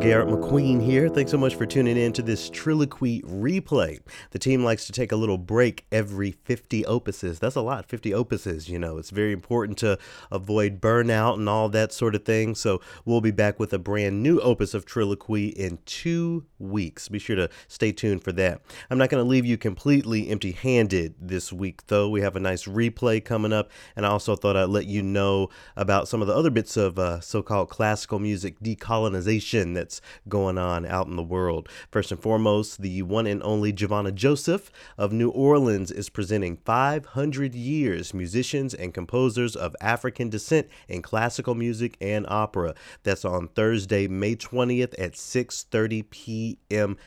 Garrett McQueen here. Thanks so much for tuning in to this Trilloquy replay. The team likes to take a little break every 50 opuses. That's a lot, 50 opuses, you know. It's very important to avoid burnout and all that sort of thing. So we'll be back with a brand new opus of Trilloquy in two weeks. Be sure to stay tuned for that. I'm not going to leave you completely empty handed this week, though. We have a nice replay coming up, and I also thought I'd let you know about some of the other bits of uh, so called classical music decolonization that's going on out in the world. First and foremost, the one and only Givonna Joseph of New Orleans is presenting 500 Years Musicians and Composers of African Descent in Classical Music and Opera. That's on Thursday, May 20th at 6:30 p.m.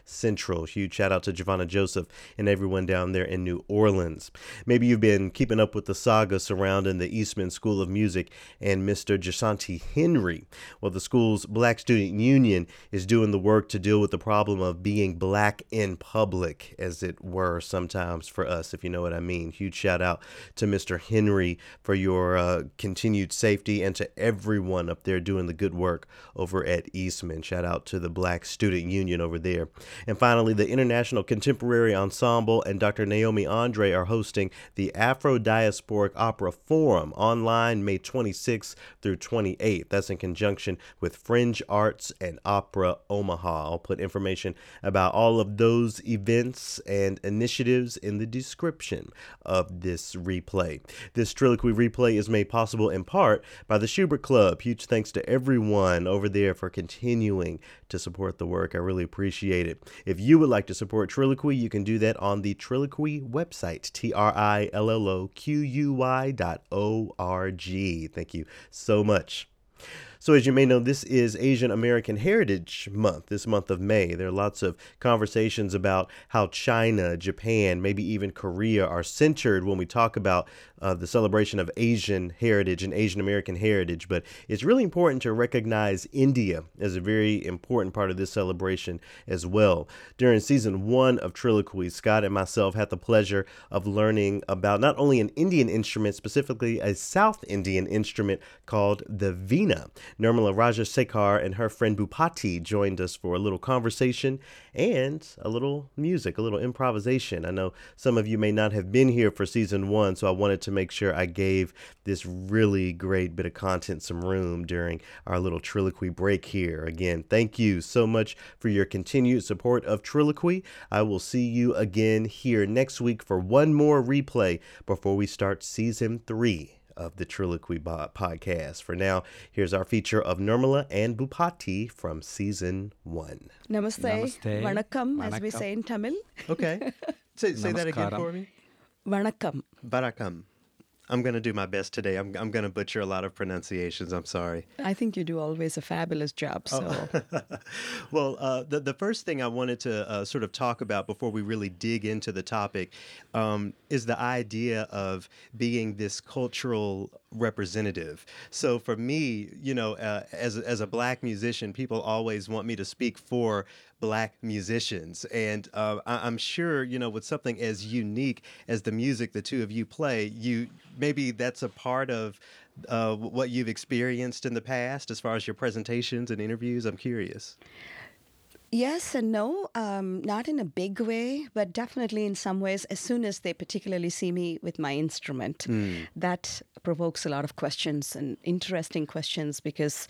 Central. Huge shout out to Givonna Joseph and everyone down there in New Orleans. Maybe you've been keeping up with the saga surrounding the Eastman School of Music and Mr. Jasanti Henry. Well, the school's Black Student Union Union is doing the work to deal with the problem of being black in public, as it were, sometimes for us, if you know what I mean. Huge shout out to Mr. Henry for your uh, continued safety and to everyone up there doing the good work over at Eastman. Shout out to the Black Student Union over there. And finally, the International Contemporary Ensemble and Dr. Naomi Andre are hosting the Afro Diasporic Opera Forum online May 26th through 28th. That's in conjunction with Fringe Arts and Opera Omaha. I'll put information about all of those events and initiatives in the description of this replay. This Trilloquy replay is made possible in part by the Schubert Club. Huge thanks to everyone over there for continuing to support the work. I really appreciate it. If you would like to support Trilloquy, you can do that on the Trilloquy website, T R I L L O Q U Y dot O R G. Thank you so much. So, as you may know, this is Asian American Heritage Month, this month of May. There are lots of conversations about how China, Japan, maybe even Korea are centered when we talk about uh, the celebration of Asian heritage and Asian American heritage. But it's really important to recognize India as a very important part of this celebration as well. During season one of Triloquy, Scott and myself had the pleasure of learning about not only an Indian instrument, specifically a South Indian instrument called the Veena. Nirmala Rajasekhar and her friend Bhupati joined us for a little conversation and a little music, a little improvisation. I know some of you may not have been here for season one, so I wanted to make sure I gave this really great bit of content some room during our little Trilloquy break here. Again, thank you so much for your continued support of Trilloquy. I will see you again here next week for one more replay before we start season three of the Trilloquy podcast. For now, here's our feature of Nirmala and Bhupati from season one. Namaste. Namaste. Vanakkam, as we say in Tamil. Okay. say, say that again for me. Vanakkam. Vanakkam. I'm going to do my best today. I'm, I'm going to butcher a lot of pronunciations. I'm sorry. I think you do always a fabulous job. So, oh. well, uh, the the first thing I wanted to uh, sort of talk about before we really dig into the topic um, is the idea of being this cultural representative. So for me, you know, uh, as as a black musician, people always want me to speak for black musicians. And uh, I- am sure, you know, with something as unique as the music the two of you play, you maybe that's a part of uh, what you've experienced in the past as far as your presentations and interviews. I'm curious. Yes and no. Um, not in a big way, but definitely in some ways. As soon as they particularly see me with my instrument, mm. that provokes a lot of questions and interesting questions because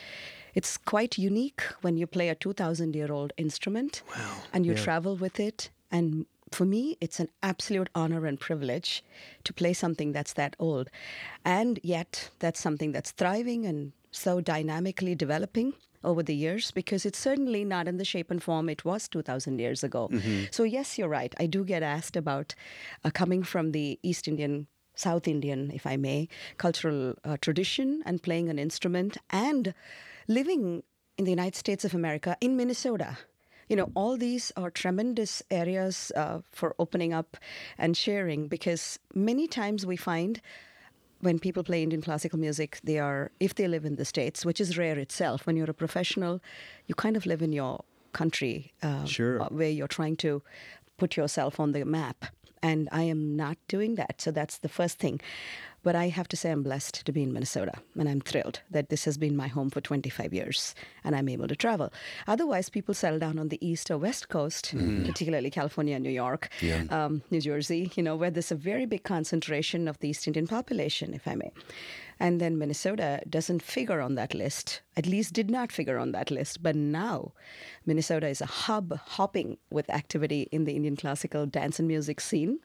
it's quite unique when you play a 2,000 year old instrument wow. and you yeah. travel with it. And for me, it's an absolute honor and privilege to play something that's that old. And yet, that's something that's thriving and so dynamically developing over the years because it's certainly not in the shape and form it was 2,000 years ago. Mm-hmm. So, yes, you're right. I do get asked about uh, coming from the East Indian. South Indian, if I may, cultural uh, tradition and playing an instrument and living in the United States of America in Minnesota. You know, all these are tremendous areas uh, for opening up and sharing because many times we find when people play Indian classical music, they are, if they live in the States, which is rare itself, when you're a professional, you kind of live in your country uh, sure. Where you're trying to put yourself on the map. And I am not doing that. So that's the first thing. But I have to say, I'm blessed to be in Minnesota, and I'm thrilled that this has been my home for 25 years, and I'm able to travel. Otherwise, people settle down on the east or west coast, particularly California, New York, Yeah. um, New Jersey, you know, where there's a very big concentration of the East Indian population, if I may. And then Minnesota doesn't figure on that list, at least did not figure on that list. But now, Minnesota is a hub hopping with activity in the Indian classical dance and music scene.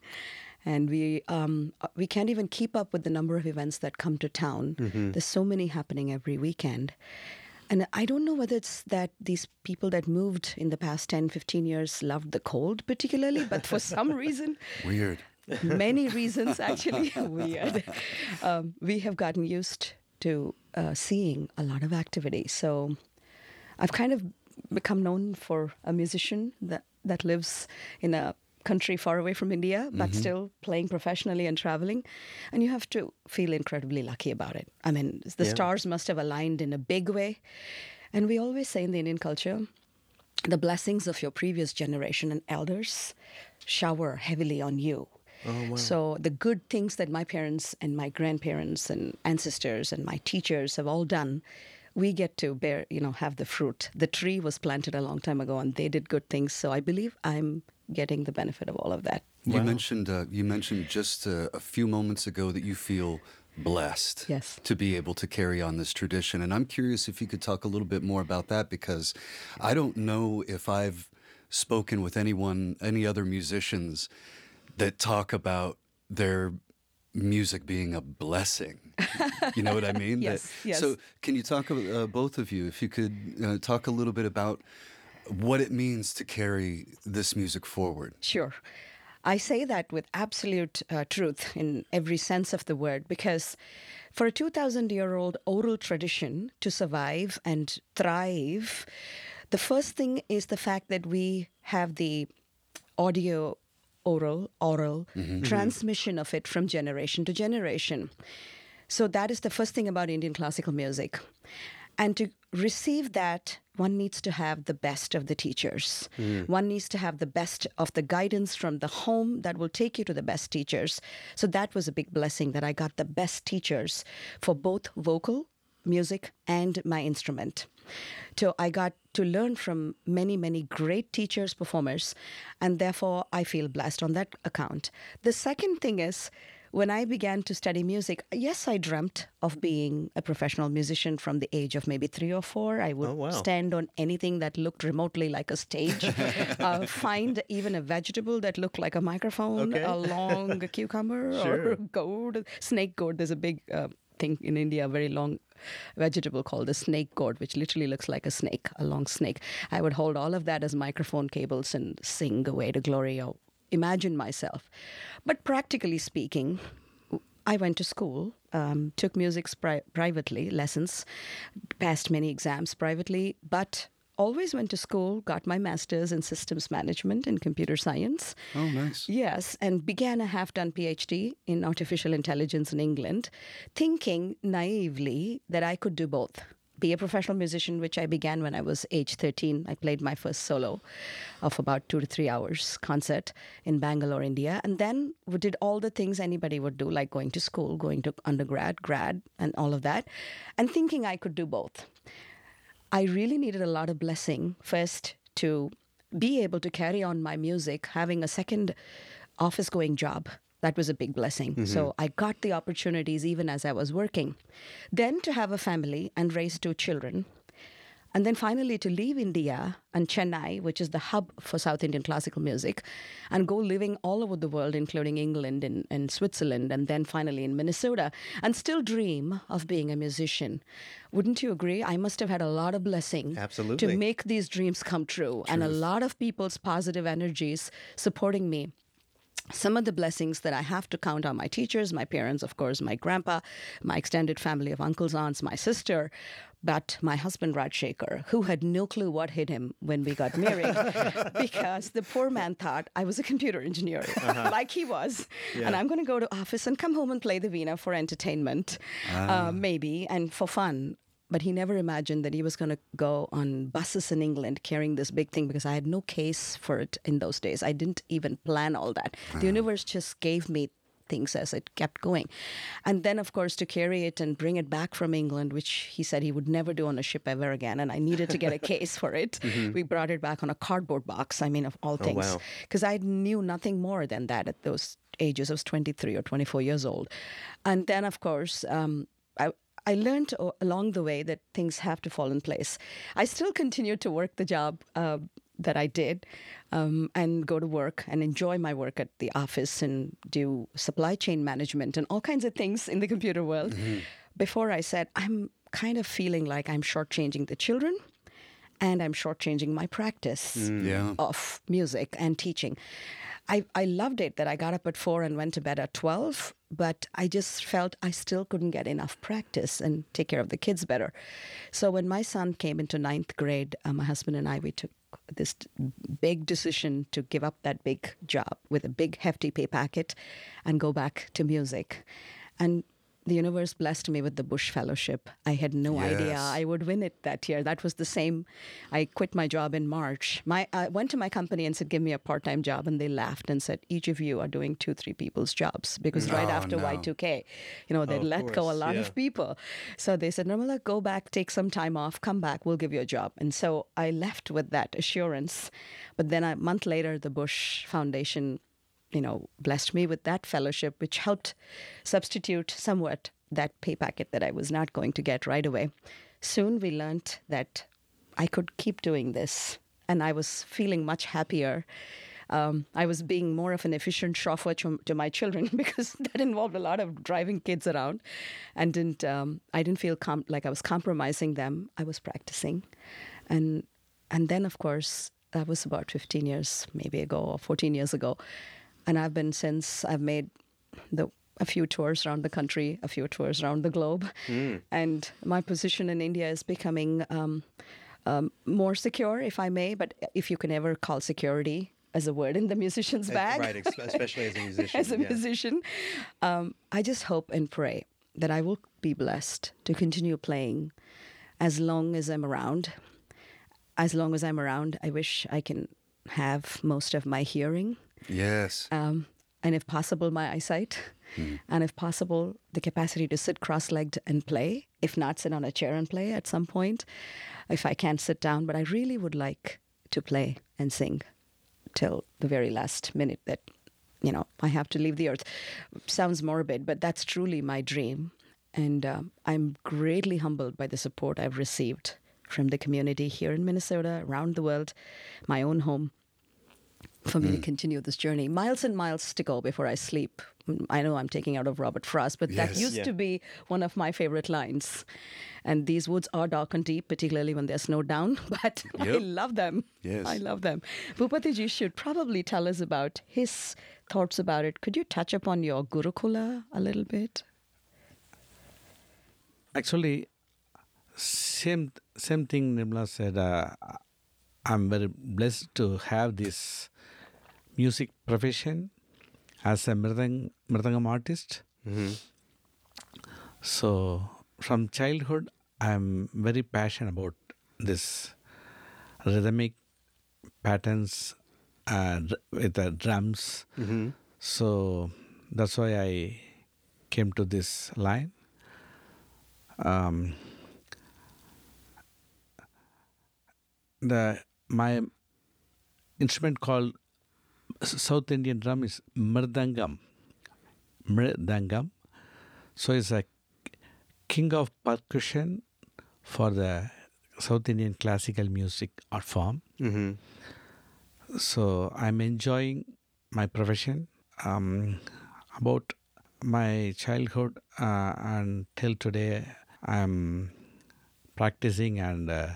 And we um, we can't even keep up with the number of events that come to town. There's so many happening every weekend. And I don't know whether it's that these people that moved in the past 10, 15 years loved the cold particularly, but for some reason, Weird. many reasons actually weird um, we have gotten used to uh, seeing a lot of activity so i've kind of become known for a musician that, that lives in a country far away from india but mm-hmm. still playing professionally and traveling and you have to feel incredibly lucky about it i mean the Yeah. stars must have aligned in a big way and we always say in the indian culture the blessings of your previous generation and elders shower heavily on you. Oh, so the good things that my parents and my grandparents and ancestors and my teachers have all done, we get to bear, you know, have the fruit. The tree was planted a long time ago and they did good things. So I believe I'm getting the benefit of all of that. You mentioned uh, you mentioned just uh, a few moments ago that you feel blessed Yes. to be able to carry on this tradition, and I'm curious if you could talk a little bit more about that because I don't know if I've spoken with anyone, any other musicians that talk about their music being a blessing. You know what I mean? Yes, That- yes. So, can you talk, uh, both of you, if you could uh, talk a little bit about what it means to carry this music forward? Sure. I say that with absolute uh, truth in every sense of the word because for a 2,000 year old oral tradition to survive and thrive, the first thing is the fact that we have the audio oral oral transmission of it from generation to generation so that is the first thing about indian classical music and to receive that one needs to have the best of the teachers hmm. one needs to have the best of the guidance from the home that will take you to the best teachers so that was a big blessing that i got the best teachers for both vocal music and my instrument. So I got to learn from many, many great teachers, performers, and therefore I feel blessed on that account. The second thing is, when I began to study music, yes, I dreamt of being a professional musician from the age of maybe three or four. I would Oh, wow. stand on anything that looked remotely like a stage, uh, find even a vegetable that looked like a microphone, Okay. a long cucumber Sure. or gourd, snake gourd. There's a big uh, thing in India, a very long vegetable called the snake gourd, which literally looks like a snake, a long snake. I would hold all of that as microphone cables and sing away to glory or imagine myself. But practically speaking, I went to school, um, took music pri- privately, lessons, passed many exams privately, but always went to school, got my master's in systems management and computer science. Oh, nice. Yes, and began a half done PhD in artificial intelligence in England, thinking naively that I could do both. Be a professional musician, which I began when I was age 13. I played my first solo of about two to three hours concert in Bangalore, India, and then we did all the things anybody would do, like going to school, going to undergrad, grad, and all of that, and thinking I could do both. I really needed a lot of blessing first to be able to carry on my music, having a second office going job. That was a big blessing. So mm-hmm. I got the opportunities even as I was working. Then to have a family and raise two children. And then finally to leave India and Chennai, which is the hub for South Indian classical music, and go living all over the world, including England and, and Switzerland, and then finally in Minnesota, and still dream of being a musician. Wouldn't you agree? I must have had a lot of blessing Absolutely. to make these dreams come true, and a lot of people's positive energies supporting me some of the blessings that I have to count on my teachers, my parents, of course, my grandpa, my extended family of uncles, aunts, my sister, but my husband, Rajshekhar, who had no clue what hit him when we got married, because the poor man thought I was a computer engineer, like he was. And I'm going to go to office and come home and play the Veena for entertainment, uh, maybe, and for fun. But he never imagined that he was going to go on buses in England carrying this big thing because I had no case for it in those days. I didn't even plan all that. The universe just gave me things as it kept going. And then, of course, to carry it and bring it back from England, which he said he would never do on a ship ever again. And I needed to get a case for it. We brought it back on a cardboard box, I mean, of all things. wow. Because I knew nothing more than that at those ages. I was 23 or 24 years old. And then, of course, um, I, I learned along the way that things have to fall in place. I still continued to work the job uh, that I did um, and go to work and enjoy my work at the office and do supply chain management and all kinds of things in the computer world. Before I said, I'm kind of feeling like I'm shortchanging the children and I'm shortchanging my practice Yeah. of music and teaching. I, I loved it that I got up at four and went to bed at 12, but I just felt I still couldn't get enough practice and take care of the kids better. So when my son came into ninth grade, uh, my husband and I, we took this big decision to give up that big job with a big, hefty pay packet and go back to music. And the universe blessed me with the Bush Fellowship. I had no idea I would win it that year. That was the same. I quit my job in March. My I went to my company and said, "Give me a part-time job," and they laughed and said, "Each of you are doing two, three people's jobs because mm. right Oh, after no. Y2K, you know, they of let go a lot yeah. of people. So they said, Nirmala, go back, take some time off, come back, we'll give you a job. And so I left with that assurance. But then a month later, the Bush Foundation, you know, blessed me with that fellowship, which helped substitute somewhat that pay packet that I was not going to get right away. Soon we learned that I could keep doing this. And I was feeling much happier. Um, I was being more of an efficient chauffeur to, to my children because that involved a lot of driving kids around, and didn't um, I didn't feel com- like I was compromising them. I was practicing, and and then of course that was about 15 years maybe ago or 14 years ago, and I've been since I've made the a few tours around the country, a few tours around the globe, and my position in India is becoming. Um, um, more secure, if I may, but if you can ever call security as a word in the musician's bag, Right, especially as a musician. as a yeah. musician, um, I just hope and pray that I will be blessed to continue playing as long as I'm around. As long as I'm around, I wish I can have most of my hearing Yes. um, and if possible, my eyesight, and if possible, the capacity to sit cross legged and play, if not sit on a chair and play at some point, if I can't sit down. But I really would like to play and sing till the very last minute that, you know, I have to leave the earth. Sounds morbid, but that's truly my dream. And um, I'm greatly humbled by the support I've received from the community here in Minnesota, around the world, my own home for me to continue this journey. Miles and miles to go before I sleep. Mm, I know I'm taking out of Robert Frost, but that used Yeah. to be one of my favorite lines. And these woods are dark and deep, particularly when they're snowed down, but I love them. Yes. I love them. Bhupatiji should probably tell us about his thoughts about it. Could you touch upon your Gurukula a little bit? Actually, same same thing Nirmala said. Uh, I'm very blessed to have this music profession as a mridang, mridangam artist. So from childhood, I'm very passionate about this rhythmic patterns uh, with the drums. So that's why I came to this line. Um, the my instrument called South Indian drum is mridangam. Mridangam. So it's a king of percussion for the South Indian classical music art form. hmm So I'm enjoying my profession. Um, about my childhood uh, until today, I'm practicing and uh,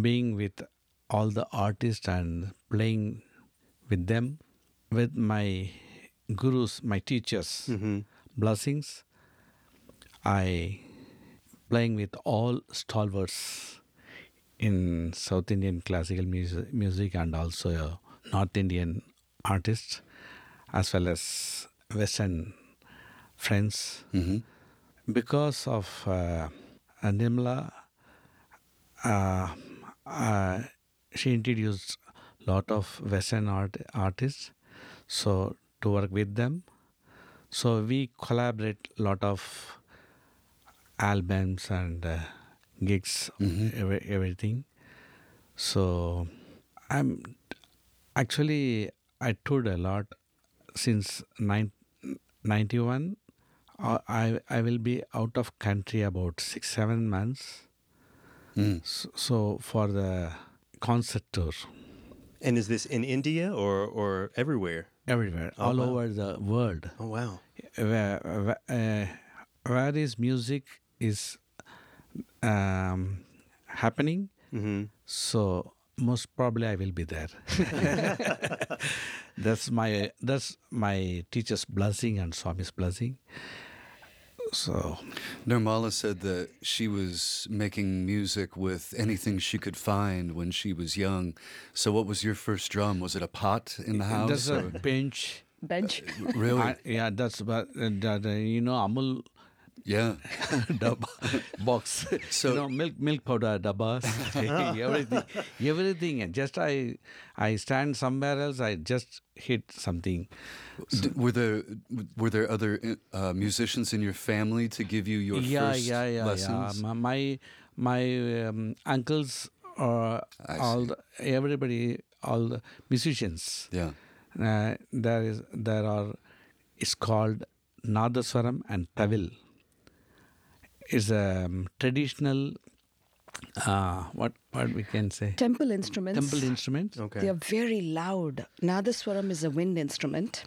being with all the artists and playing with them, with my gurus, my teachers' hmm blessings. I playing with all stalwarts in South Indian classical music, music and also uh, North Indian artists, as well as Western friends. hmm Because of uh, Nimla, uh, uh, she introduced lot of Western art artists. So to work with them, So we collaborate a lot of albums and uh, gigs, every, everything. So I'm actually I toured a lot since nine, 91. Uh, I I will be out of country about six seven months. Mm. So, so for the concert tour And is this in India or, or everywhere? everywhere, Oh, all wow. over the world. Oh, wow. where, where, uh, where is music is um, happening Mm-hmm. so most probably i will be there that's my that's my teacher's blessing and swami's blessing so Nirmala said that she was making music with anything she could find when she was young. So, what was your first drum? Was it a pot in the house? that's a or- bench Bench. really? I- yeah that's but uh, that, uh, you know amul yeah. dabba box. So- you know, milk milk powder dabbas, everything, everything. And just I I stand somewhere else. I just hit something. D- were there were there other uh, musicians in your family to give you your yeah, first yeah, yeah, lessons? yeah. My my um, uncles or I all the, everybody, all the musicians. Yeah. Uh, there is there are. It's called Nadaswaram and Tavil. It's a um, traditional. Uh, what what we can say? Temple instruments. Temple instruments. Okay. They are very loud. Nadaswaram is a wind instrument.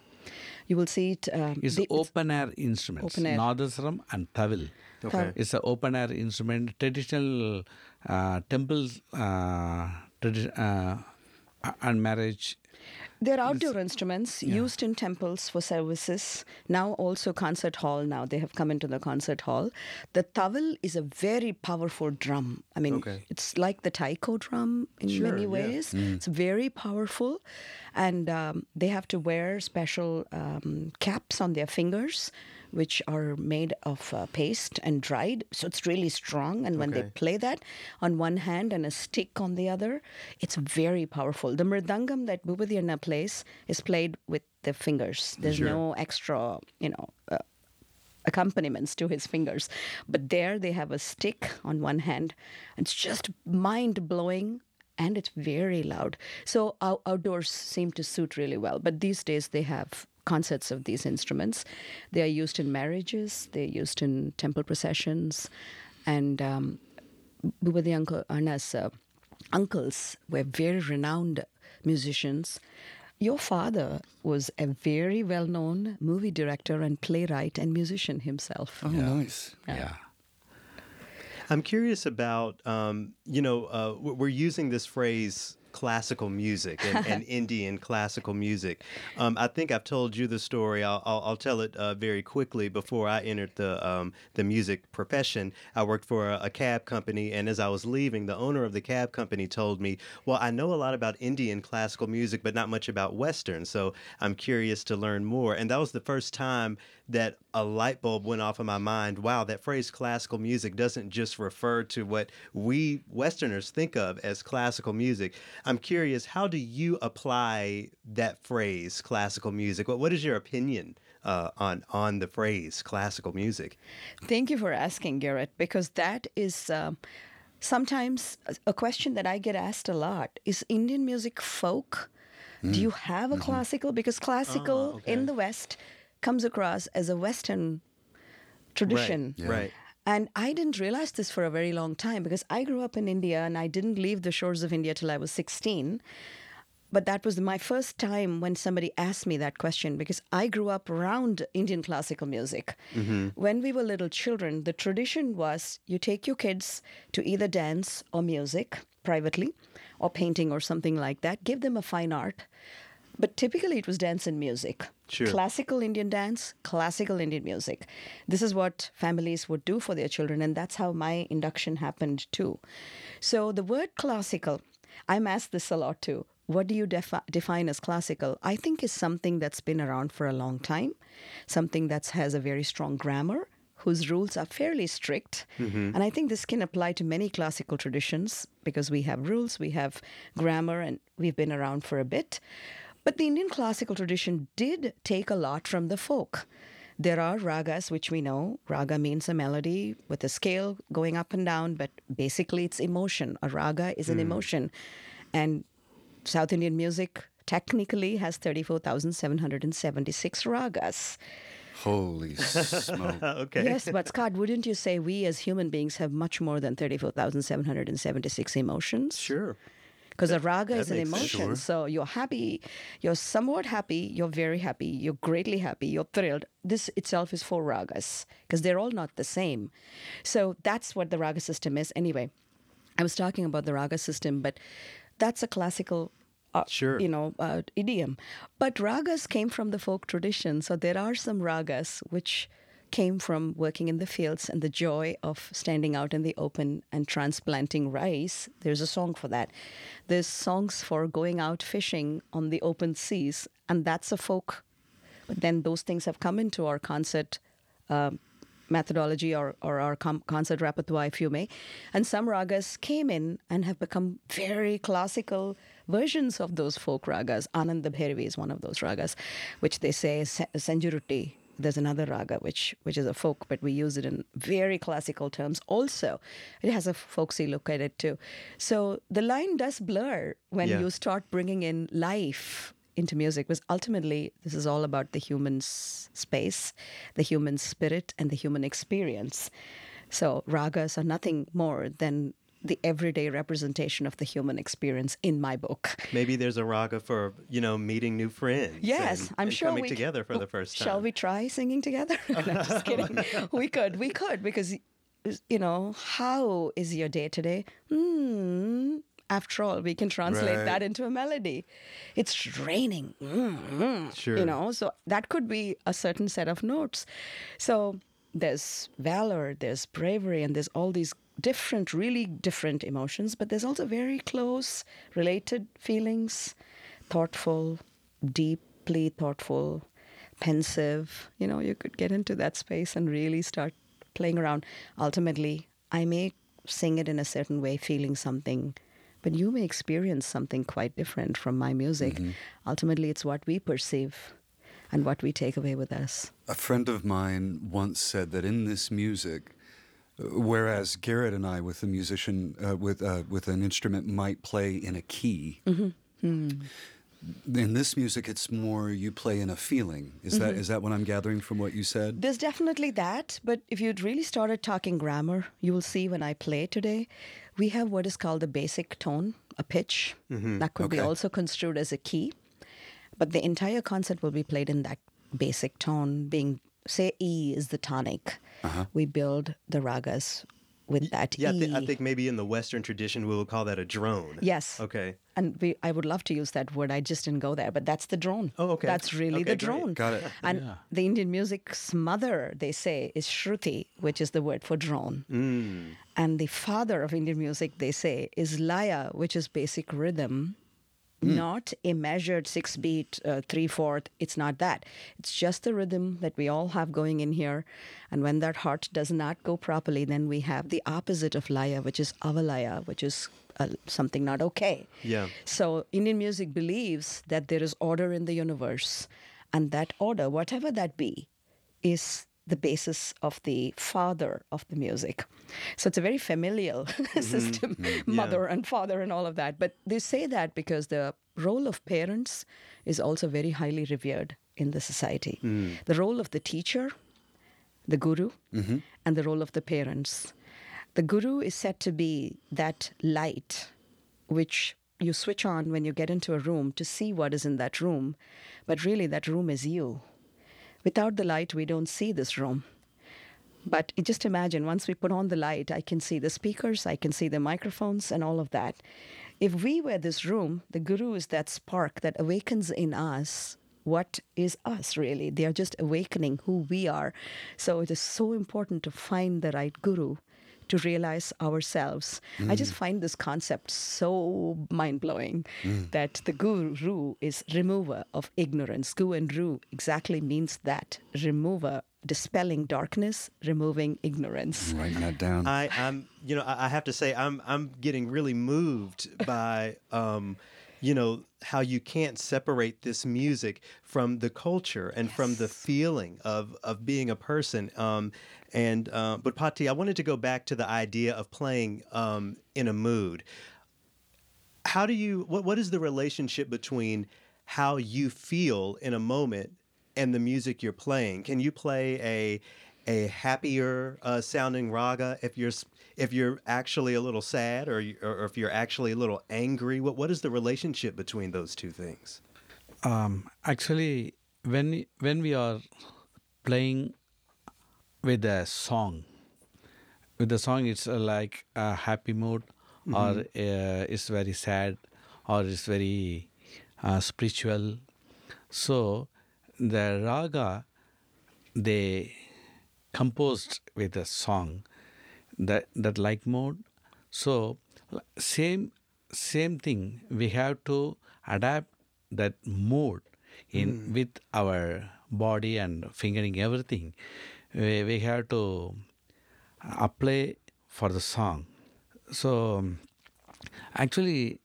You will see it. Um, It's the- open air instruments. Open air. Nadaswaram and Tavil. Okay. It's an open air instrument. Traditional uh, temples uh, tradi- uh, and marriage. They're outdoor instruments used in temples for services. Now also concert hall. Now they have come into the concert hall. The Tavil is a very powerful drum. I mean, Okay. it's like the taiko drum in Sure, many yeah. ways. It's very powerful, and um, they have to wear special um, caps on their fingers, which are made of uh, paste and dried. So it's really strong. And when they play that on one hand and a stick on the other, it's very powerful. The mridangam that Bhubadhyana plays is played with the fingers. There's Sure. no extra, you know. Uh, accompaniments to his fingers but there they have a stick on one hand it's just mind blowing and it's very loud so out- outdoors seem to suit really well but these days they have concerts of these instruments they are used in marriages they're used in temple processions and um, Bhupati uncle, Anna's uh, uncles were very renowned musicians. Your father was a very well known movie director and playwright and musician himself. Oh, nice. Yeah. I'm curious about, um, you know, uh, we're using this phrase classical music and, and Indian classical music. Um, I think I've told you the story. I'll, I'll, I'll tell it uh, very quickly. Before I entered the um, the music profession, I worked for a, a cab company, and as I was leaving, the owner of the cab company told me, "Well, I know a lot about Indian classical music, but not much about Western. So I'm curious to learn more." And that was the first time that a light bulb went off in my mind. Wow, that phrase classical music doesn't just refer to what we Westerners think of as classical music. I'm curious, how do you apply that phrase, classical music? What, what is your opinion uh, on on the phrase classical music? Thank you for asking, Garrett, because that is um, sometimes a- question that I get asked a lot. Is Indian music folk? Do you have a classical? Because classical okay. in the West comes across as a Western tradition. Right. Right. And I didn't realize this for a very long time because I grew up in India and I didn't leave the shores of India till I was 16. But that was my first time when somebody asked me that question because I grew up around Indian classical music. Mm-hmm. When we were little children, the tradition was you take your kids to either dance or music privately or painting or something like that, give them a fine art. But typically it was dance and music. Sure. Classical Indian dance, classical Indian music. This is what families would do for their children, and that's how my induction happened too. So the word classical, I'm asked this a lot too. What do you defi- define as classical? I think is something that's been around for a long time, something that has a very strong grammar, whose rules are fairly strict. Mm-hmm. And I think this can apply to many classical traditions because we have rules, we have grammar, and we've been around for a bit. But the Indian classical tradition did take a lot from the folk. There are ragas, which we know. Raga means a melody with a scale going up and down, but basically it's emotion. A raga is an hmm. emotion. And South Indian music technically has 34,776 ragas. Holy smoke. okay. Yes, but Scott, wouldn't you say we as human beings have much more than 34,776 emotions? Sure. Because a raga is an emotion. Sure. So you're happy, you're somewhat happy, you're very happy, you're greatly happy, you're thrilled. This itself is four ragas because they're all not the same. So that's what the raga system is. Anyway, I was talking about the raga system, but that's a classical. Uh, Sure. you know, uh, idiom. But ragas came from the folk tradition. So there are some ragas which came from working in the fields and the joy of standing out in the open and transplanting rice. There's a song for that. There's songs for going out fishing on the open seas, and that's a folk. But then those things have come into our concert um, methodology or, or our com- concert repertoire, if you may. And some ragas came in and have become very classical versions of those folk ragas. Ananda Bhairavi is one of those ragas, which they say is. There's another raga which which is a folk, but we use it in very classical terms. Also, it has a folksy look at it too. So the line does blur when Yeah. you start bringing in life into music because ultimately this is all about the human space, the human spirit, and the human experience. So ragas are nothing more than the everyday representation of the human experience in my book. Maybe there's a raga for you know meeting new friends. Yes, and- I'm and sure coming we together for the first time. Shall we try singing together? no, just kidding. we could, we could, because you know, how is your day today? Hmm. After all, we can translate Right. that into a melody. It's raining. Mm, Sure. You know, so that could be a certain set of notes. So there's valor, there's bravery, and there's all these different, really different emotions, but there's also very close, related feelings thoughtful, deeply thoughtful, pensive. You know, you could get into that space and really start playing around. Ultimately, I may sing it in a certain way, feeling something, but you may experience something quite different from my music. Mm-hmm. Ultimately, it's what we perceive and what we take away with us. A friend of mine once said that in this music, whereas Garrett and I, with a musician uh, with uh, with an instrument, might play in a key. In this music, it's more you play in a feeling. Is that is that what I'm gathering from what you said? There's definitely that, but if you'd really started talking grammar, you will see when I play today, we have what is called the basic tone, a pitch. That could be also construed as a key, but the entire concert will be played in that basic tone, being, say, E is the tonic. We build the ragas with that Yeah, I, E. thi- I think maybe in the Western tradition we would call that a drone. Yes. Okay. And we, I would love to use that word. I just didn't go there, but that's the drone. Oh, okay. That's really Okay, the great. drone. Got it. And Yeah. the Indian music's mother, they say, is Shruti, which is the word for drone. Mm. And the father of Indian music, they say, is Laya, which is basic rhythm. Not a measured six beat, uh, three fourth. It's not that. It's just the rhythm that we all have going in here. And when that heart does not go properly, then we have the opposite of Laya, which is Avalaya, which is uh, something not okay. Yeah. So Indian music believes that there is order in the universe, and that order, whatever that be, is the basis of the father of the music. So it's a very familial mm-hmm. system, mm-hmm. mother and father and all of that. But they say that because the role of parents is also very highly revered in the society. Mm. The role of the teacher, the guru, mm-hmm. and the role of the parents. The guru is said to be that light which you switch on when you get into a room to see what is in that room, but really that room is you. Without the light, we don't see this room. But just imagine once we put on the light, I can see the speakers, I can see the microphones, and all of that. If we were this room, the guru is that spark that awakens in us what is us, really. They are just awakening who we are. So it is so important to find the right guru to realize ourselves. I just find this concept so mind blowing that the guru is remover of ignorance. Gu and ru exactly means that remover, dispelling darkness, removing ignorance. I'm writing that down. I, I'm, you know, I I have to say, I'm, I'm getting really moved by, um, you know how you can't separate this music from the culture and from the feeling of of being a person. Um, and uh, Bhupati, I wanted to go back to the idea of playing um, in a mood. How do you? What what is the relationship between how you feel in a moment and the music you're playing? Can you play a a happier uh, sounding raga if you're if you're actually a little sad or, you- or if you're actually a little angry? What what is the relationship between those two things? Um, actually, when when we are playing with a song, with the song, it's uh, like a happy mood, or uh, it's very sad, or it's very uh, spiritual. So the raga they composed with a song that that like mode. So same same thing we have to adapt that mood in with our body and fingering everything. We, we have to apply for the song. So actually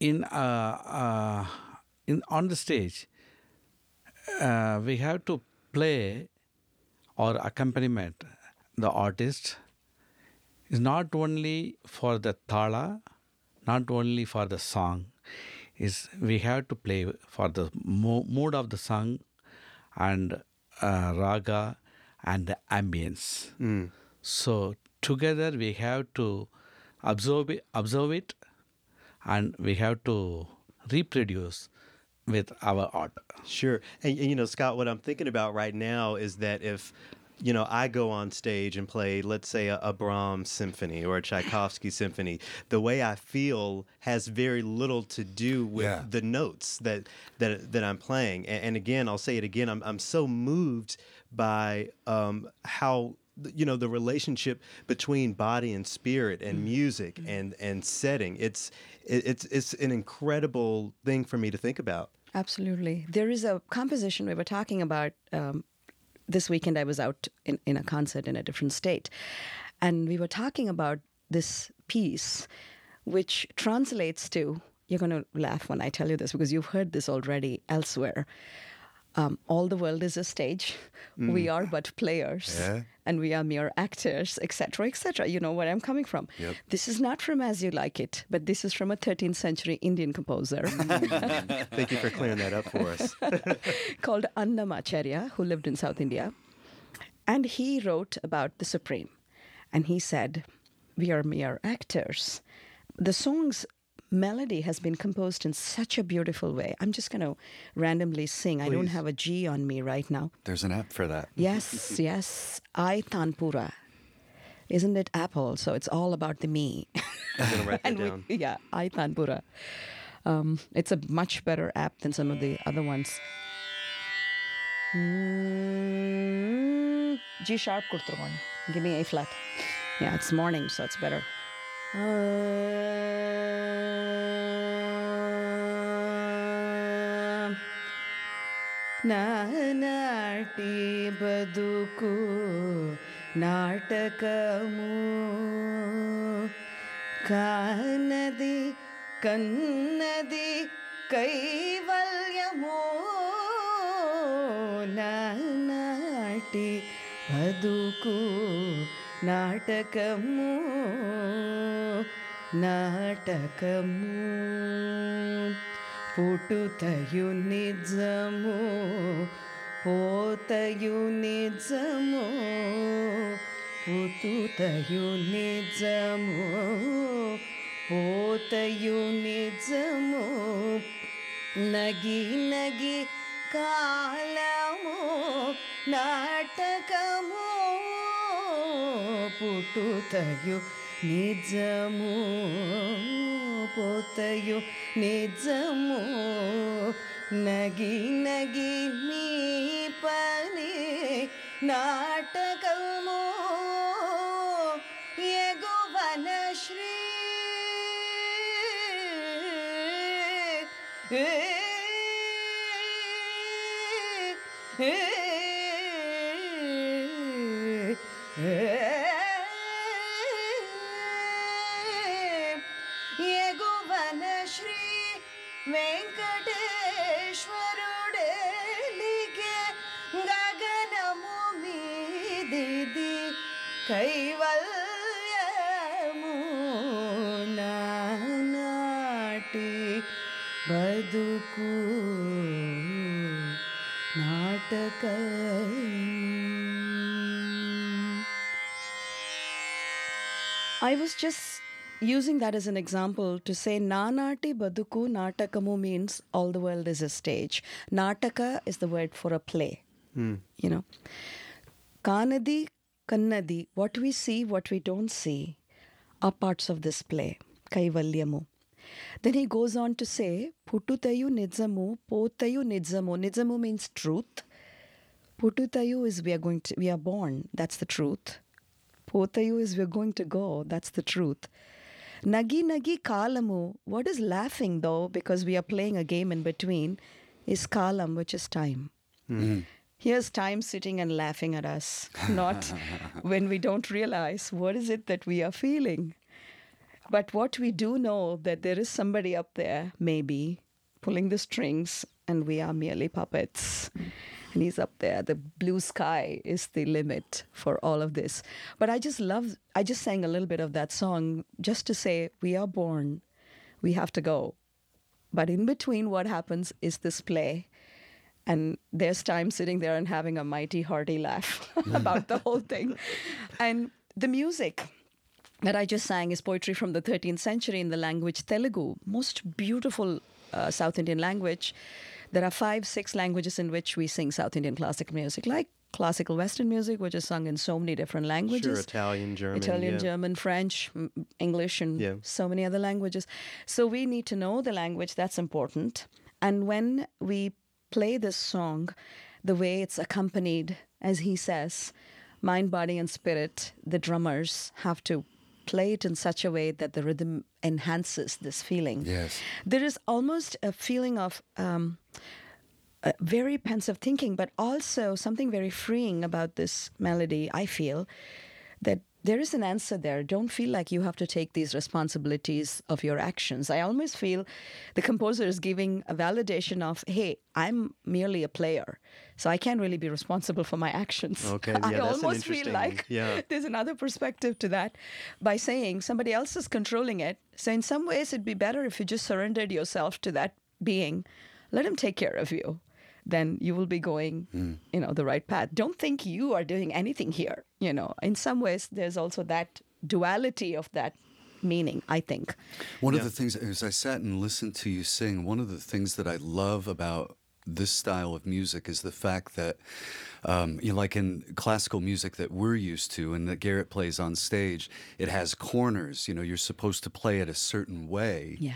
in uh, uh, in on the stage uh, we have to play or accompaniment the artist is not only for the thala, not only for the song, is we have to play for the mo- mood of the song and uh, raga and the ambience. So together we have to observe it, observe it, and we have to reproduce with our art. Sure. And, and, you know, Scott, what I'm thinking about right now is that if, you know, I go on stage and play, let's say, a, a Brahms symphony or a Tchaikovsky symphony, the way I feel has very little to do with Yeah. the notes that that that I'm playing. And, and again, I'll say it again. I'm I'm so moved by um, how you know the relationship between body and spirit and music and and setting. It's it, it's it's an incredible thing for me to think about. Absolutely. There is a composition we were talking about um, this weekend. I was out in, in a concert in a different state, and we were talking about this piece, which translates to you're going to laugh when I tell you this because you've heard this already elsewhere. Um, all the world is a stage. We are but players, Yeah. and we are mere actors, etc., etc. You know where I'm coming from. Yep. This is not from As You Like It, but this is from a 13th century Indian composer. Thank you for clearing that up for us. called Annamacharya, who lived in South India. And he wrote about the Supreme. And he said, We are mere actors. The song's melody has been composed in such a beautiful way. I'm just going to randomly sing. Please. I don't have a G on me right now. There's an app for that. Yes, yes. iTanpura. Isn't it Apple? So it's all about the me. I'm going to write that down. We, yeah, iTanpura. Um, it's a much better app than some of the other ones. Mm, G sharp கொடுத்துருவாங்க. Give me A flat. Yeah, it's morning, so it's better. ನಾಟಿ ಬದುಕು ನಾಟಕಮು. ಕಾನದಿ ಕನ್ನದಿ ಕೈವಲ್ಯಮೋ. ನಾಟಿ ಬದುಕು నాటకము నాటకము పుట్టుతయు నిజము పోతయు నిజము పుట్టుతయు నిజము పోతయు నిజము నగి నగి కాలము నాటకము పుట్టుతయు నిజము పోతయు నిజము నగి నగి నీ పని నాటకము ఎగువన శ్రీ ఎగువన ನಾಟಕ I was just using that as an example to say nanati baduku natakamu means all the world is a stage. Nataka is the word for a play hmm. you know. Kanadi kannadi what we see what we don't see are parts of this play. Kaivalyamu. Then he goes on to say, Pututayu Nidzamu, Potayu Nidzamu. Nidzamu means truth. Pututayu is we are going to we are born. That's the truth. Potayu is we're going to go. That's the truth. Nagi nagi kalamu. What is laughing though, because we are playing a game in between, is kalam, which is time. Mm-hmm. Here's time sitting and laughing at us, not when we don't realize what is it that we are feeling. But what we do know that there is somebody up there, maybe, pulling the strings, and we are merely puppets. And he's up there. The blue sky is the limit for all of this. But I just love, I just sang a little bit of that song just to say, we are born, we have to go. But in between, what happens is this play. And there's time sitting there and having a mighty hearty laugh about the whole thing. And the music that I just sang is poetry from the 13th century in the language Telugu, most beautiful uh, South Indian language. There are five, six languages in which we sing South Indian classical music, like classical Western music, which is sung in so many different languages. Sure, Italian, German. Italian, yeah. German, French, English, and Yeah. so many other languages. So we need to know the language, that's important. And when we play this song, the way it's accompanied, as he says, mind, body, and spirit, the drummers have to play it in such a way that the rhythm enhances this feeling. Yes. There is almost a feeling of um, uh, very pensive thinking, but also something very freeing about this melody. I feel that there is an answer there. Don't feel like you have to take these responsibilities of your actions. I almost feel the composer is giving a validation of, hey, I'm merely a player, so I can't really be responsible for my actions. Okay, yeah, I that's an almost feel like yeah. there's another perspective to that by saying somebody else is controlling it. So in some ways, it'd be better if you just surrendered yourself to that being. Let him take care of you. Then you will be going, you know, the right path. Don't think you are doing anything here. You know, in some ways, there's also that duality of that meaning. I think. One of the things, as I sat and listened to you sing, one of the things that I love about this style of music is the fact that, um, you know, like in classical music that we're used to and that Garrett plays on stage, it has corners. You know, you're supposed to play it a certain way. Yeah.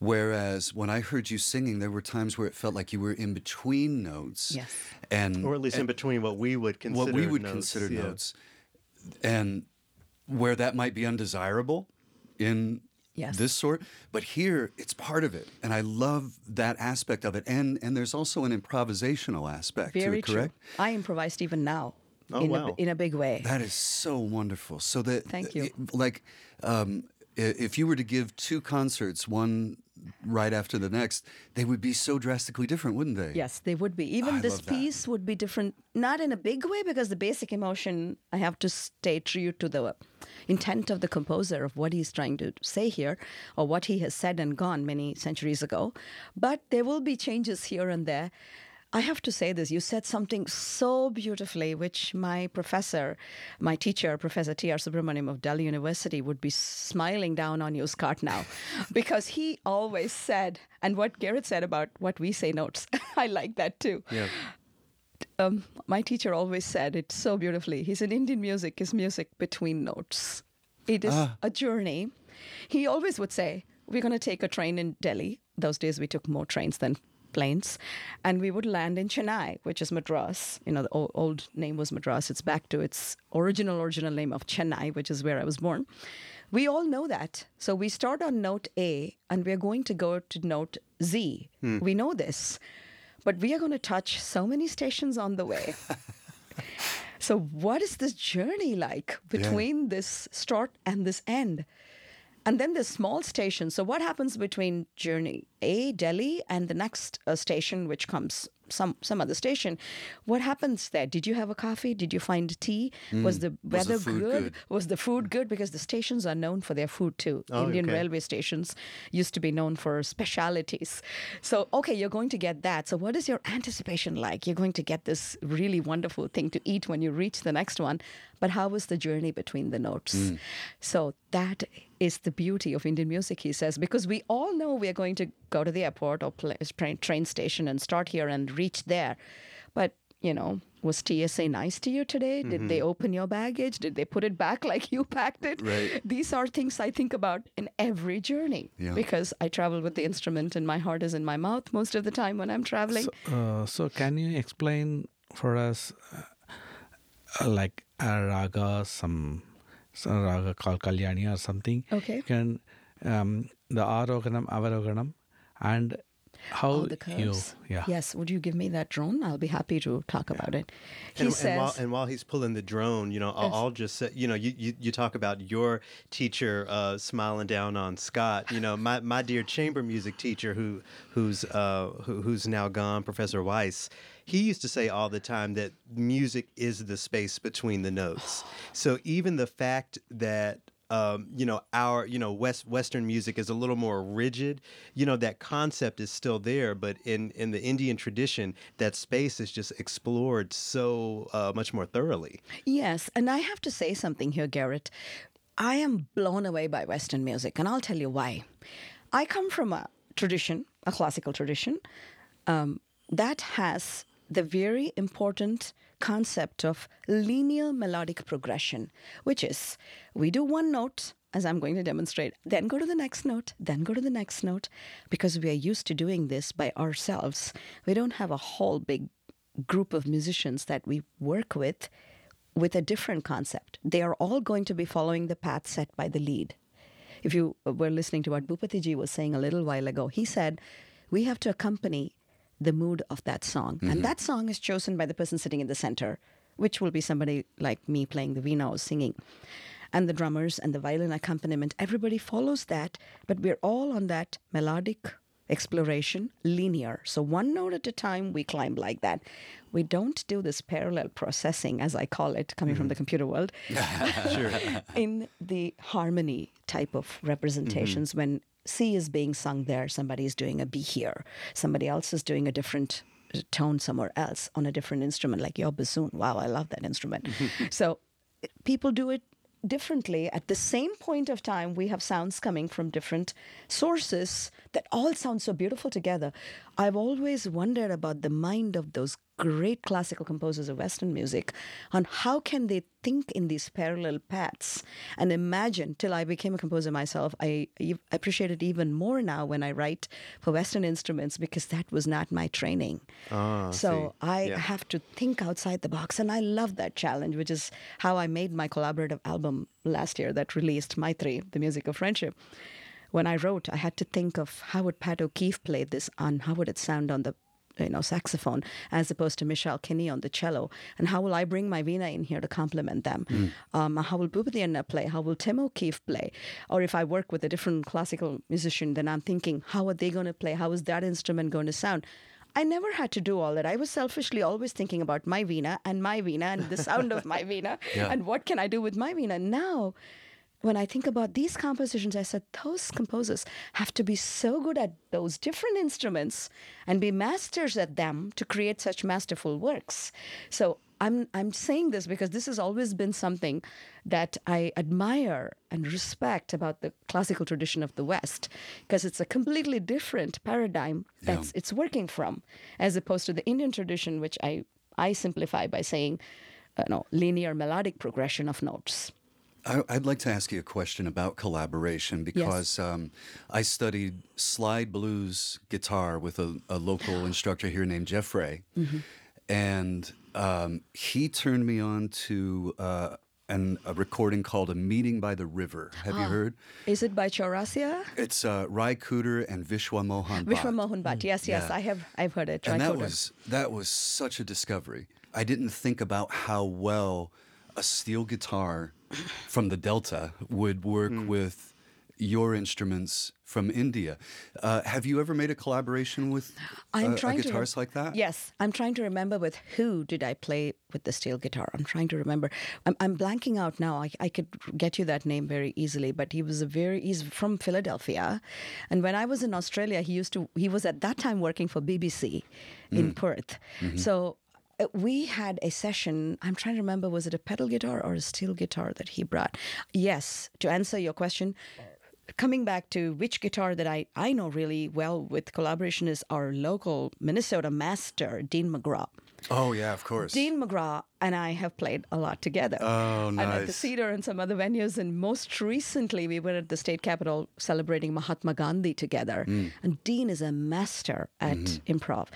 Whereas when I heard you singing, there were times where it felt like you were in between notes. Yes. And Or at least in between what we would consider what we would notes, consider yeah. notes, and where that might be undesirable in Yes. this sort. But here, it's part of it, and I love that aspect of it. And and there's also an improvisational aspect to it. Correct? true. I improvised even now. Oh, in, wow. a, in a big way. That is so wonderful. So that Thank you. like, um, if you were to give two concerts, one right after the next, they would be so drastically different, wouldn't they? Yes, they would be. Even I this piece would be different, not in a big way, because the basic emotion, I have to stay true to the intent of the composer of what he's trying to say here, or what he has said and gone many centuries ago. But there will be changes here and there. I have to say this. You said something so beautifully, which my professor, my teacher, Professor T.R. Subramaniam of Delhi University, would be smiling down on you, Scott, now. because he always said, and what Garrett said about what we say notes, I like that too. Yeah. Um, my teacher always said it so beautifully. He said, Indian music is music between notes. It is Ah. a journey. He always would say, We're going to take a train in Delhi. Those days we took more trains than planes. And we would land in Chennai, which is Madras. You know, the old, old name was Madras. It's back to its original, original name of Chennai, which is where I was born. We all know that. So we start on note A and we're going to go to note Z. Hmm. We know this. But we are going to touch so many stations on the way. So, what is this journey like between this start and this end? And then the small station. So, what happens between journey A, Delhi, and the next uh, station, which comes some some other station. What happens there? Did you have a coffee? Did you find tea? Was the Mm. Was the weather good? good? Was the food good? Because the stations are known for their food too. Oh, Indian okay. railway stations used to be known for specialities. So, okay, you're going to get that. So, what is your anticipation like? You're going to get this really wonderful thing to eat when you reach the next one. But how was the journey between the notes? So, that is the beauty of Indian music, he says, because we all know we are going to go to the airport or pla train, train station and start here and reach there. But you know, was TSA nice to you today? Did they open your baggage? Did they put it back like you packed it? Right. These are things I think about in every journey Yeah. because I travel with the instrument and my heart is in my mouth most of the time when I'm traveling. So, uh, so can you explain for us, uh, uh, like a raga, some, some raga called Kalyani or something? Okay. You Can um, the Aroganam, Avaroganam, and how All the you, curves. yeah. Yes. Would you give me that drone? I'll be happy to talk about it. He and, says, and, while, and while he's pulling the drone, you know, I'll, Yes. I'll just say, you know, you, you, you talk about your teacher uh, smiling down on Scott. You know, my, my dear chamber music teacher, who who's uh, who, who's now gone, Professor Weiss. He used to say all the time that music is the space between the notes. So even the fact that um, you know our you know west western music is a little more rigid you know that concept is still there but in in the indian tradition that space is just explored so uh, much more thoroughly Yes, and I have to say something here, Garrett. I am blown away by Western music, and I'll tell you why. I come from a tradition, a classical tradition, um, that has the very important concept of linear melodic progression, which is we do one note, as I'm going to demonstrate, then go to the next note, then go to the next note, because we are used to doing this by ourselves. We don't have a whole big group of musicians that we work with with a different concept. They are all going to be following the path set by the lead. If you were listening to what Bhupatiji was saying a little while ago, he said, we have to accompany the mood of that song. And mm-hmm. that song is chosen by the person sitting in the center, which will be somebody like me playing the veena or singing. And the drummers and the violin accompaniment, everybody follows that, but we're all on that melodic exploration, linear. So one note at a time, we climb like that. We don't do this parallel processing, as I call it, coming from mm-hmm. the computer world, in the harmony type of representations mm-hmm. when C is being sung there, somebody is doing a B here, somebody else is doing a different uh, tone somewhere else on a different instrument, like your bassoon. Wow, I love that instrument. so uh, people do it differently. At the same point of time, we have sounds coming from different sources that all sound so beautiful together. I've always wondered about the mind of those great classical composers of Western music on how can they think in these parallel paths and imagine. Till I became a composer myself, I appreciate it even more now when I write for Western instruments because that was not my training. Ah, so see. I Yeah. have to think outside the box, and I love that challenge, which is how I made my collaborative album last year that released Maitri, the music of friendship. When I wrote, I had to think of how would Pat O'Keefe play this on, how would it sound on the you know saxophone as opposed to Michelle Kinney on the cello, and how will I bring my Vina in here to complement them? Um, how will Anna play? How will Tim O'Keefe play? Or if I work with a different classical musician, then I'm thinking, how are they going to play? How is that instrument going to sound? I never had to do all that. I was selfishly always thinking about my Vina and my Vina and the sound of my Vina Yeah. and what can I do with my Vina. Now, when I think about these compositions, I said those composers have to be so good at those different instruments and be masters at them to create such masterful works. So I'm I'm saying this because this has always been something that I admire and respect about the classical tradition of the West, because it's a completely different paradigm that's it's working from, as opposed to the Indian tradition, which I I simplify by saying, uh, no, linear melodic progression of notes. I, I'd like to ask you a question about collaboration because um, I studied slide blues guitar with a, a local instructor here named Jeff Ray. And um, he turned me on to uh, an, a recording called A Meeting by the River. Have you heard? Is it by Chaurasia? It's uh, Ry Cooder and Vishwa Mohan Bhatt. Vishwa Mohan Bhatt. Yes, yes, Yeah. I have. I've heard it. and that was that was such a discovery. I didn't think about how well a steel guitar from the Delta would work hmm. with, your instruments from India. Uh, have you ever made a collaboration with I'm a, trying a to guitarist like that? Yes, I'm trying to remember with who did I play with the steel guitar. I'm trying to remember. I'm, I'm blanking out now. I, I could get you that name very easily, but he was a very he's from Philadelphia, and when I was in Australia, he used to he was at that time working for BBC in hmm. Perth. Mm-hmm. So. Uh, We had a session. I'm trying to remember, was it a pedal guitar or a steel guitar that he brought? Yes, to answer your question, coming back to which guitar that I, I know really well with collaboration is our local Minnesota master, Dean Magraw. Oh yeah, of course. Dean Magraw and I have played a lot together. Oh, And at the. Cedar and some other venues. And most recently, we were at the state capitol celebrating Mahatma Gandhi together. Mm. And Dean is a master at Mm-hmm. improv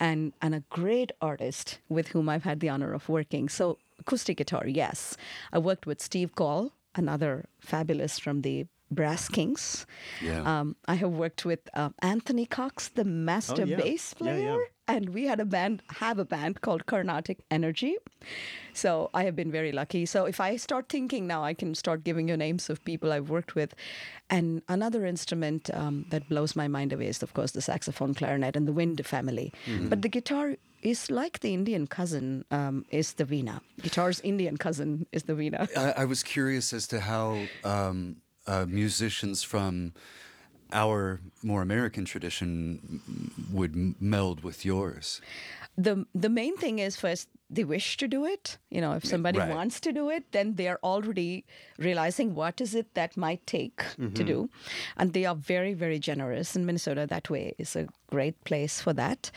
and, and a great artist with whom I've had the honor of working. So, acoustic guitar, yes. I worked with Steve Kaul, another fabulous from the Brass Kings. Yeah. Um, I have worked with um, Anthony Cox, the master Oh, yeah. bass Yeah, yeah. And we had a band have a band called carnatic energy. So i have been very lucky. So if i start thinking now i can start giving you names of people i've worked with. And another instrument um, that blows my mind away is of course the saxophone clarinet and the wind family. But the guitar is like the indian cousin um, is the veena. Guitar's indian cousin is the veena. I, I was curious as to how um, uh, musicians from our more American tradition would meld with yours. the the main thing is first they wish to do it. You know if somebody right. wants to do it then they're already realizing what is it that might take to do. And they are very very generous. In minnesota that way is a great place for that.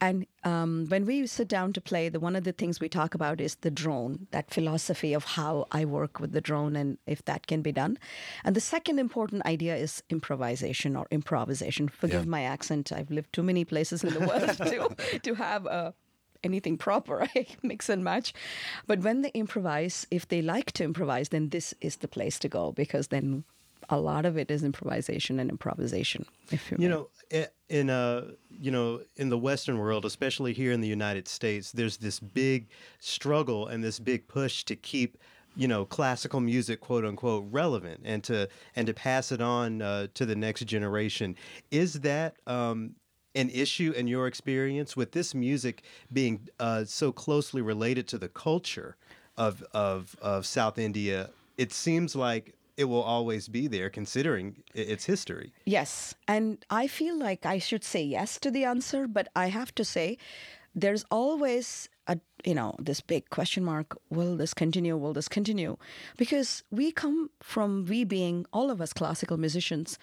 And um, when we sit down to play the one of the things we talk about is the drone that philosophy of how i work with the drone and if that can be done. And the second important idea is improvisation or improvisation. Forgive Yeah. my accent. I've lived too many places in the world to, to have a anything proper. I mix and match. But when they improvise, if they like to improvise, then this is the place to go because then a lot of it is improvisation and improvisation. If you, You know, in uh, you know, in the Western world, especially here in the United States, there's this big struggle and this big push to keep, you know, classical music, quote unquote, relevant and to and to pass it on uh, to the next generation. Is that um, an issue in your experience with this music being uh, so closely related to the culture of of of South India? It seems like it will always be there, considering its history. Yes. And I feel like I should say yes to the answer, but I have to say there's always a you know this big question mark will this continue will this continue because we come from we being all of us classical musicians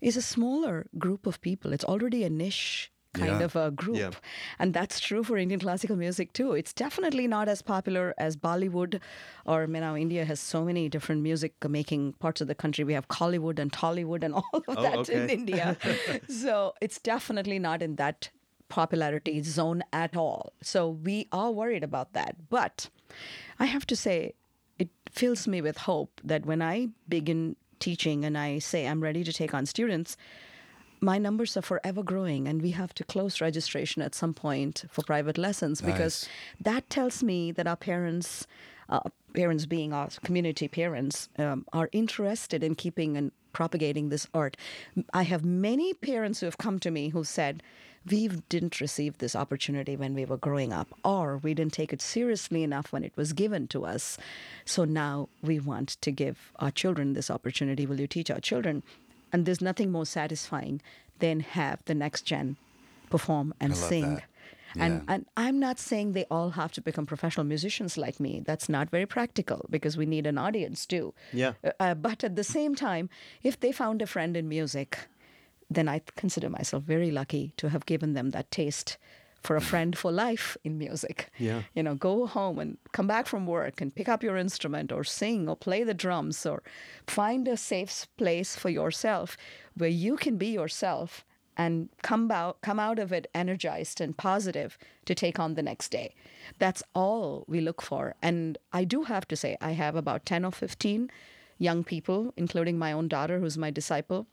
is a smaller group of people. It's already a niche kind Yeah. of a group. Yeah. and that's true for indian classical music too. It's definitely not as popular as bollywood or you know india has so many different music making parts of the country. We have kollywood and tollywood and all of Oh, that in india. So it's definitely not in that popularity zone at all. So we are worried about that. But i have to say it fills me with hope that when i begin teaching and i say i'm ready to take on students my numbers are forever growing and we have to close registration at some point for private lessons because that tells me that our parents uh, parents being our community parents um, are interested in keeping and propagating this art. I have many parents who have come to me who said we didn't receive this opportunity when we were growing up or we didn't take it seriously enough when it was given to us so now we want to give our children this opportunity will you teach our children and there's nothing more satisfying than have the next gen perform and sing. that. And Yeah. and I'm not saying they all have to become professional musicians like me. That's not very practical because we need an audience too. Yeah. Uh, Uh, but at the same time, if they found a friend in music, then I consider myself very lucky to have given them that taste for a friend for life in music. Yeah. You know, go home and come back from work and pick up your instrument or sing or play the drums or find a safe place for yourself where you can be yourself and come out come out of it energized and positive to take on the next day. That's all we look for. And I do have to say I have about 10 or 15 young people including my own daughter who's my disciple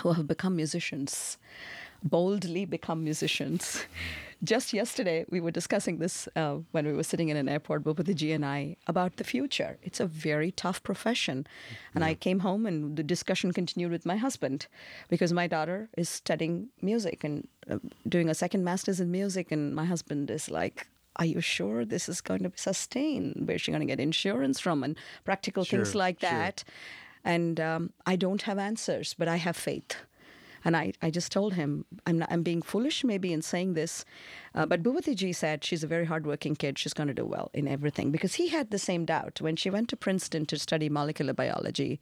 who have become musicians, boldly become musicians. just yesterday, we were discussing this uh, when we were sitting in an airport, Bhupatiji and I, about the future. It's a very tough profession. And I came home and the discussion continued with my husband because my daughter is studying music and uh, doing a second master's in music. And my husband is like, are you sure this is going to be sustain? Where's she going to get insurance from? And practical things Sure, like sure. And um, I don't have answers, but I have faith. And I, I just told him, I'm, not, I'm being foolish maybe in saying this. Uh, but Bhupatiji said she's a very hardworking kid. She's going to do well in everything. Because he had the same doubt when she went to Princeton to study molecular biology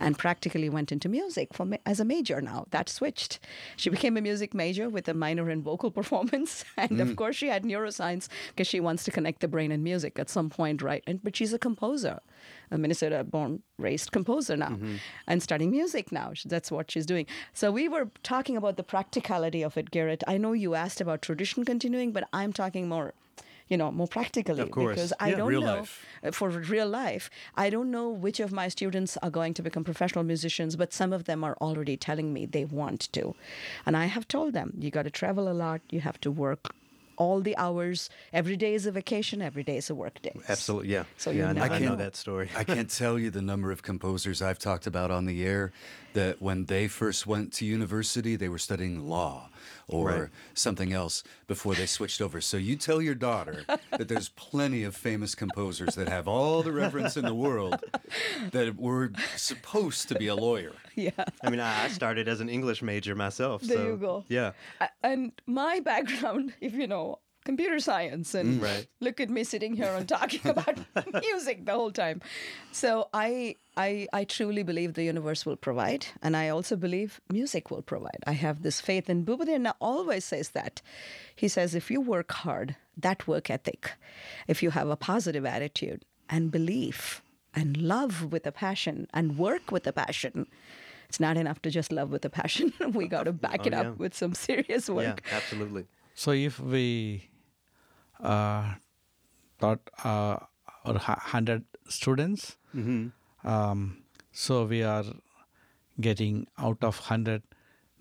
and practically went into music for ma- as a major now. That switched. She became a music major with a minor in vocal performance. And of mm. course, she had neuroscience because she wants to connect the brain and music at some point, right? And, but she's a composer, a Minnesota born, raised composer now, mm-hmm. and studying music now. That's what she's doing. So we were talking about the practicality of it, Garrett. I know you asked about tradition continuing, but I'm talking more. You know, more practically Of course. because I Yeah, don't real know life. uh, for real life. I don't know which of my students are going to become professional musicians, but some of them are already telling me they want to. And I have told them, you got to travel a lot, you have to work all the hours. Every day is a vacation, every day is a work day. Absolutely, yeah. So yeah, you I know, never I know know. that story. I can't tell you the number of composers I've talked about on the air that when they first went to university, they were studying law or Right. something else before they switched over. So you tell your daughter that there's plenty of famous composers that have all the reverence in the world that were supposed to be a lawyer. Yeah. I mean, I I started as an English major myself. There so, you go. Yeah. And my background, if you know, computer science, and mm. Right. look at me sitting here and talking about music the whole time. So I, I, I truly believe the universe will provide, and I also believe music will provide. I have this faith, and Bhubadena always says that. He says, if you work hard, that work ethic, if you have a positive attitude and belief and love with a passion and work with a passion. It's not enough to just love with a passion. we got to back Oh, it yeah. up with some serious work Yeah, work. absolutely. So if we taught uh, or hundred students, um, so we are getting out of hundred,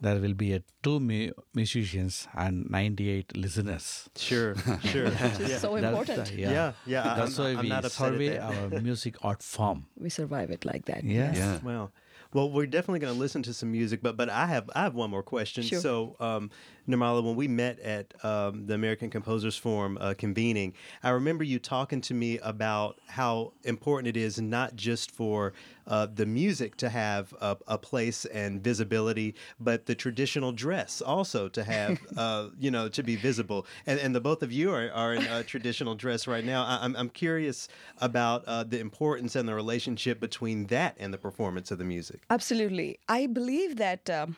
there will be a two mu- musicians and ninety-eight listeners. Sure, sure. yeah. So That's important. the- yeah, yeah. I- That's I'm, why I'm we not survey our music art form. We survive it like that. Yes. Yeah. Wow. Well, we're definitely going to listen to some music, but but I have I have one more question. Sure. So, um, Nirmala, when we met at um, the American Composers Forum uh, convening, I remember you talking to me about how important it is not just for uh, the music to have a, a place and visibility, but the traditional dress also to have uh, you know to be visible. And and the both of you are, are in a traditional dress right now. I, I'm I'm curious about uh, the importance and the relationship between that and the performance of the music. Absolutely. I believe that um,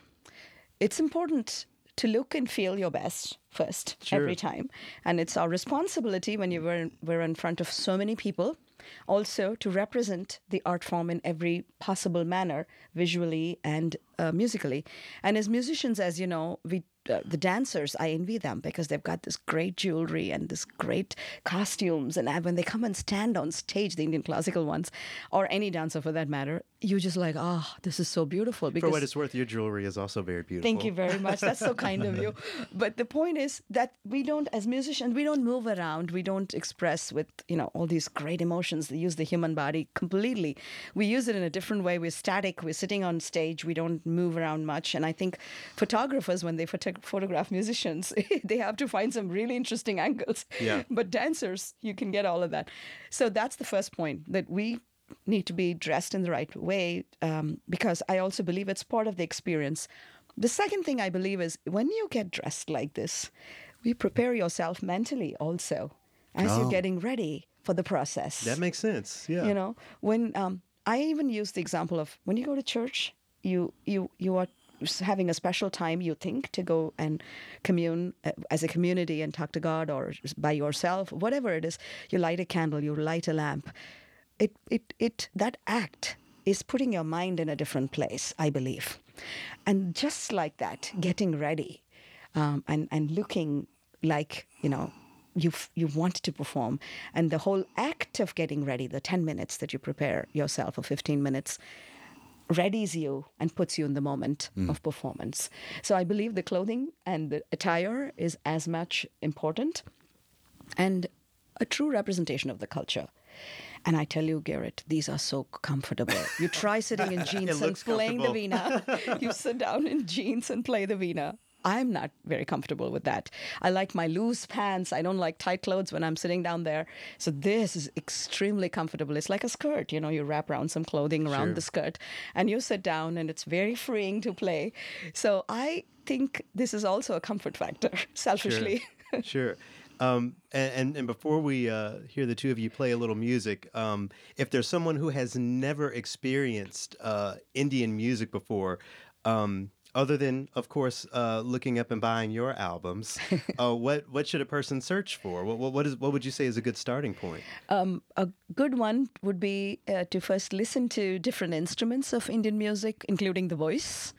it's important to look and feel your best first Sure. every time. And it's our responsibility when you were in, we're in front of so many people also to represent the art form in every possible manner, visually and uh, musically. And as musicians, as you know, we uh, the dancers, I envy them because they've got this great jewelry and this great costumes. And uh, when they come and stand on stage, the Indian classical ones, or any dancer for that matter, you just like, oh, this is so beautiful. Because For what it's worth, your jewelry is also very beautiful. Thank you very much. That's so kind of you. But the point is that we don't, as musicians, we don't move around. We don't express with, you know, all these great emotions. They use the human body completely. We use it in a different way. We're static. We're sitting on stage. We don't move around much. And I think photographers, when they photo- photograph musicians, they have to find some really interesting angles. Yeah. But dancers, you can get all of that. So that's the first point that we need to be dressed in the right way um, because I also believe it's part of the experience. The second thing I believe is when you get dressed like this, we prepare yourself mentally also as Oh. you're getting ready for the process. That makes sense. Yeah. You know, when um, I even use the example of when you go to church, you you you are having a special time you think to go and commune uh, as a community and talk to God or by yourself, whatever it is. You light a candle, you light a lamp. It it it that act is putting your mind in a different place, I believe, and just like that, getting ready um, and and looking like you know you you want to perform and the whole act of getting ready the 10 minutes that you prepare yourself or 15 minutes readies you and puts you in the moment of performance. So I believe the clothing and the attire is as much important and a true representation of the culture. And I tell you, Garrett, these are so comfortable. You try sitting in jeans and playing the veena. you sit down in jeans and play the veena. I'm not very comfortable with that. I like my loose pants. I don't like tight clothes when I'm sitting down there. So this is extremely comfortable. It's like a skirt, you know, you wrap around some clothing around Sure. the skirt and you sit down and it's very freeing to play. So I think this is also a comfort factor, selfishly. Sure. sure. Um, and, and and before we uh, hear the two of you play a little music, um, if there's someone who has never experienced uh, Indian music before, um, other than of course uh, looking up and buying your albums, uh, what what should a person search for? What, what what is what would you say is a good starting point? Um, a good one would be uh, to first listen to different instruments of Indian music, including the voice.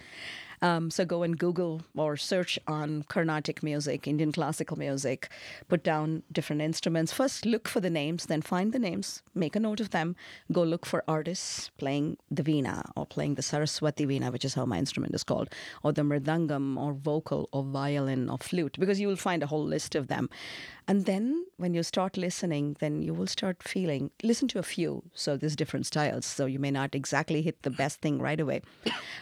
Um, so go and Google or search on Carnatic music, Indian classical music, put down different instruments. First look for the names, then find the names, make a note of them, go look for artists playing the veena or playing the Saraswati veena, which is how my instrument is called, or the mridangam or vocal or violin or flute, because you will find a whole list of them. And then when you start listening, then you will start feeling, listen to a few. So there's different styles. So you may not exactly hit the best thing right away.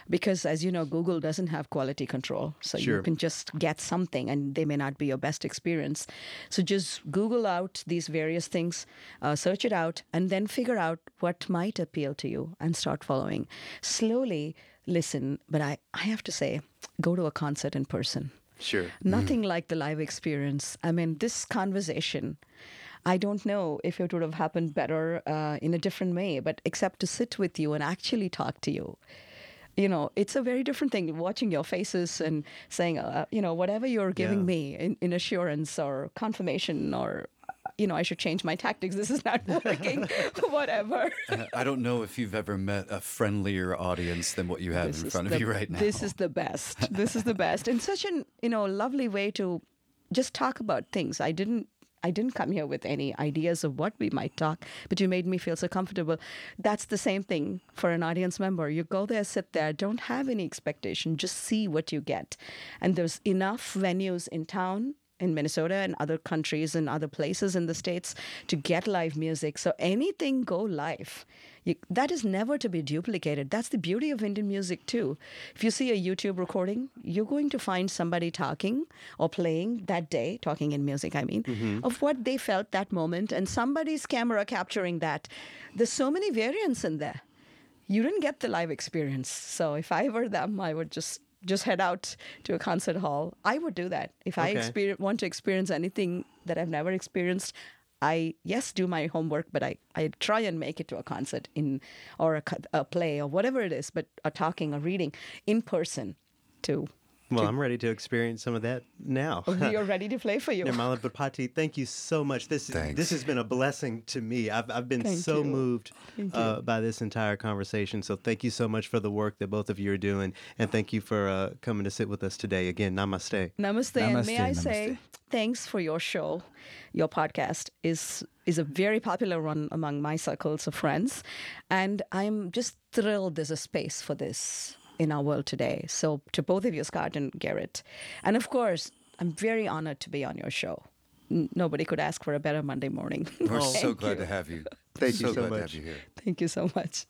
Because as you know, Google doesn't have quality control. So Sure. you can just get something and they may not be your best experience. So just Google out these various things, uh, search it out, and then figure out what might appeal to you and start following. Slowly listen. But I, I have to say, go to a concert in person. Sure. Nothing like the live experience. I mean, this conversation, I don't know if it would have happened better uh, in a different way, but except to sit with you and actually talk to you. You know, it's a very different thing watching your faces and saying, uh, you know, whatever you're giving Yeah. me in, in assurance or confirmation or, you know, I should change my tactics. This is not working, whatever. Uh, I don't know if you've ever met a friendlier audience than what you have This in front the- of you right now. This is the best. This is the best. And such an, you know, lovely way to just talk about things. I didn't I didn't come here with any ideas of what we might talk, but you made me feel so comfortable. That's the same thing for an audience member. You go there, sit there, don't have any expectation, just see what you get. And there's enough venues in town in Minnesota and other countries and other places in the states to get live music. So anything go live. You, that is never to be duplicated. That's the beauty of Indian music too. If you see a YouTube recording, you're going to find somebody talking or playing that day, talking in music, I mean, mm-hmm. of what they felt that moment, and somebody's camera capturing that. There's so many variants in there. You didn't get the live experience. So if I were them, I would just just head out to a concert hall. I would do that. If I Okay. experience, want to experience anything that I've never experienced, I yes do my homework, but I, I try and make it to a concert in or a, a play or whatever it is, but a talking, a reading in person too. Well, I'm ready to experience some of that now. We are ready to play for you. Nirmala Bhupati, thank you so much. This Thanks. this has been a blessing to me. I've I've been Thank so you. moved uh, by this entire conversation. So thank you so much for the work that both of you are doing, and thank you for uh, coming to sit with us today. Again, namaste. Namaste, and may Namaste, I say namaste. thanks for your show. Your podcast is is a very popular one among my circles of friends, and I'm just thrilled there's a space for this in our world today. So to both of you, Scott and Garrett, and of course, I'm very honored to be on your show. N- Nobody could ask for a better Monday morning. We're so glad you. to have you. Thank you so glad to much. have you here. Thank you so much.